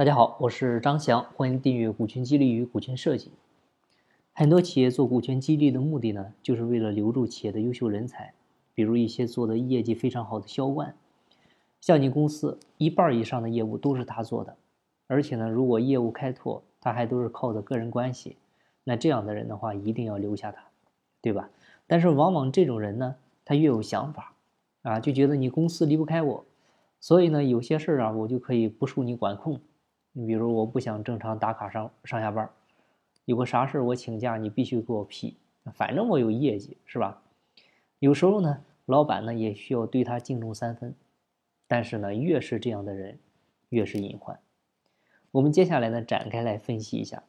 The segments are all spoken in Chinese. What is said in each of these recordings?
大家好，我是张翔，欢迎订阅股权激励与股权设计。很多企业做股权激励的目的呢，就是为了留住企业的优秀人才，比如一些做的业绩非常好的销冠，像你公司一半以上的业务都是他做的，而且呢，如果业务开拓，他还都是靠的个人关系，那这样的人的话，一定要留下他，对吧？但是往往这种人呢，他越有想法，啊，就觉得你公司离不开我，所以呢，有些事儿啊，我就可以不受你管控。你比如我不想正常打卡上上下班，有个啥事我请假，你必须给我批，反正我有业绩，是吧？有时候呢，老板呢也需要对他敬重三分，但是呢，越是这样的人，越是隐患。我们接下来呢展开来分析一下。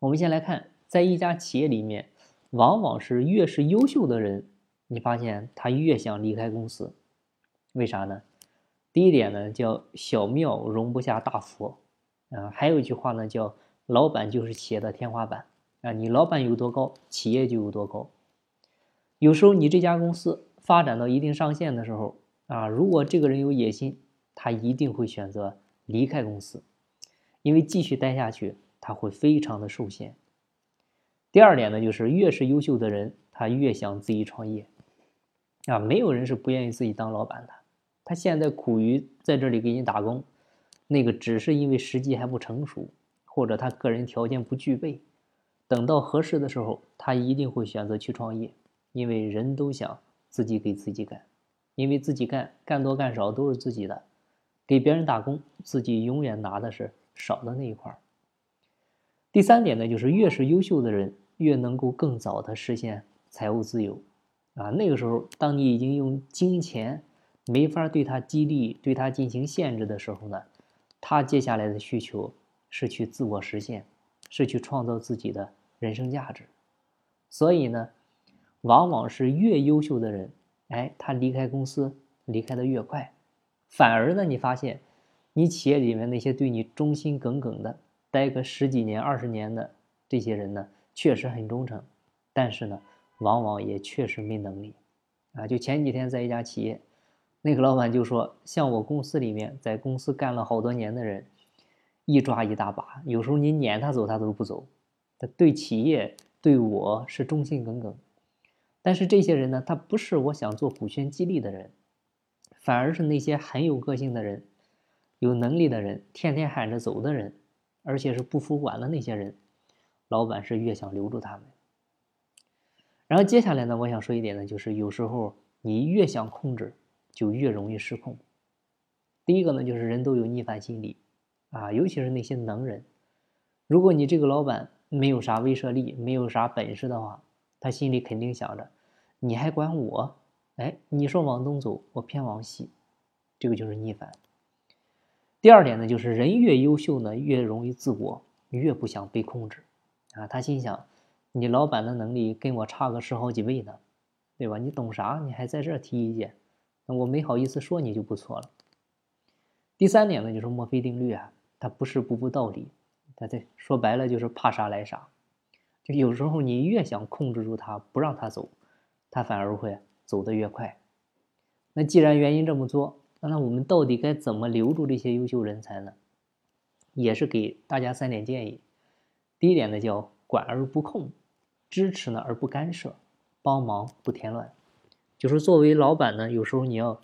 我们先来看，在一家企业里面，往往是越是优秀的人，你发现他越想离开公司，为啥呢？第一点呢，叫小庙容不下大佛，啊，还有一句话呢，叫老板就是企业的天花板，啊，你老板有多高，企业就有多高。有时候你这家公司发展到一定上限的时候，啊，如果这个人有野心，他一定会选择离开公司，因为继续待下去他会非常的受限。第二点呢，就是越是优秀的人，他越想自己创业，啊，没有人是不愿意自己当老板的。他现在苦于在这里给你打工，那个只是因为时机还不成熟，或者他个人条件不具备。等到合适的时候，他一定会选择去创业，因为人都想自己给自己干，因为自己干干多干少都是自己的，给别人打工，自己永远拿的是少的那一块儿。第三点呢，就是越是优秀的人，越能够更早的实现财务自由，啊，那个时候，当你已经用金钱。没法对他激励，对他进行限制的时候呢，他接下来的需求是去自我实现，是去创造自己的人生价值。所以呢，往往是越优秀的人，哎，他离开公司离开的越快。反而呢，你发现你企业里面那些对你忠心耿耿的，待个十几年、二十年的这些人呢，确实很忠诚，但是呢，往往也确实没能力。啊，就前几天在一家企业。那个老板就说：“像我公司里面，在公司干了好多年的人，一抓一大把。有时候你撵他走，他都不走。他对企业、对我是忠心耿耿。但是这些人呢，他不是我想做股权激励的人，反而是那些很有个性的人、有能力的人、天天喊着走的人，而且是不服管的那些人。老板是越想留住他们。然后接下来呢，我想说一点呢，就是有时候你越想控制。”就越容易失控。第一个呢，就是人都有逆反心理，啊，尤其是那些能人。如果你这个老板没有啥威慑力，没有啥本事的话，他心里肯定想着，你还管我？哎，你说往东走，我偏往西，这个就是逆反。第二点呢，就是人越优秀呢，越容易自我，越不想被控制，啊，他心想，你老板的能力跟我差个十好几倍呢，对吧？你懂啥？你还在这提意见？我没好意思说你就不错了。第三点呢，就是墨菲定律啊，它不是不无道理，它这说白了就是怕啥来啥。就有时候你越想控制住他，不让他走，他反而会走得越快。那既然原因这么多，那我们到底该怎么留住这些优秀人才呢？也是给大家三点建议。第一点呢，叫管而不控，支持呢而不干涉，帮忙不添乱。就是作为老板呢，有时候你要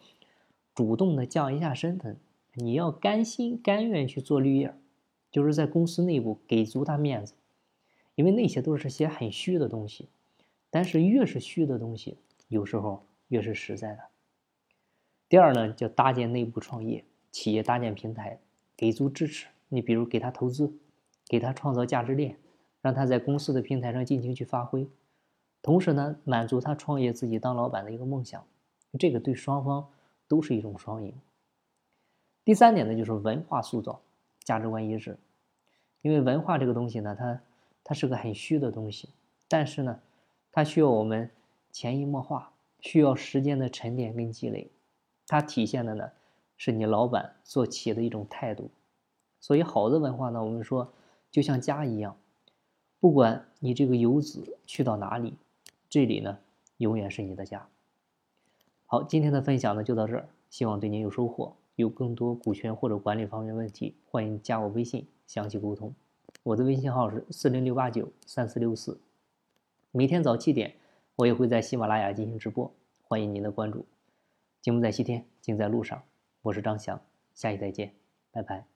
主动的降一下身份，你要甘心甘愿去做绿叶，就是在公司内部给足他面子，因为那些都是些很虚的东西，但是越是虚的东西，有时候越是实在的。第二呢，叫搭建内部创业，企业搭建平台，给足支持。你比如给他投资，给他创造价值链，让他在公司的平台上尽情去发挥。同时呢，满足他创业自己当老板的一个梦想，这个对双方都是一种双赢。第三点呢，就是文化塑造，价值观一致。因为文化这个东西呢，它它是个很虚的东西，但是呢，它需要我们潜移默化，需要时间的沉淀跟积累。它体现的呢，是你老板做企业的一种态度。所以好的文化呢，我们说就像家一样，不管你这个游子去到哪里。这里呢，永远是你的家。好，今天的分享呢就到这儿，希望对您有收获。有更多股权或者管理方面问题，欢迎加我微信详细沟通。我的微信号是四零六八九三四六四。每天早七点，我也会在喜马拉雅进行直播，欢迎您的关注。节目在西天，尽在路上。我是张翔，下期再见，拜拜。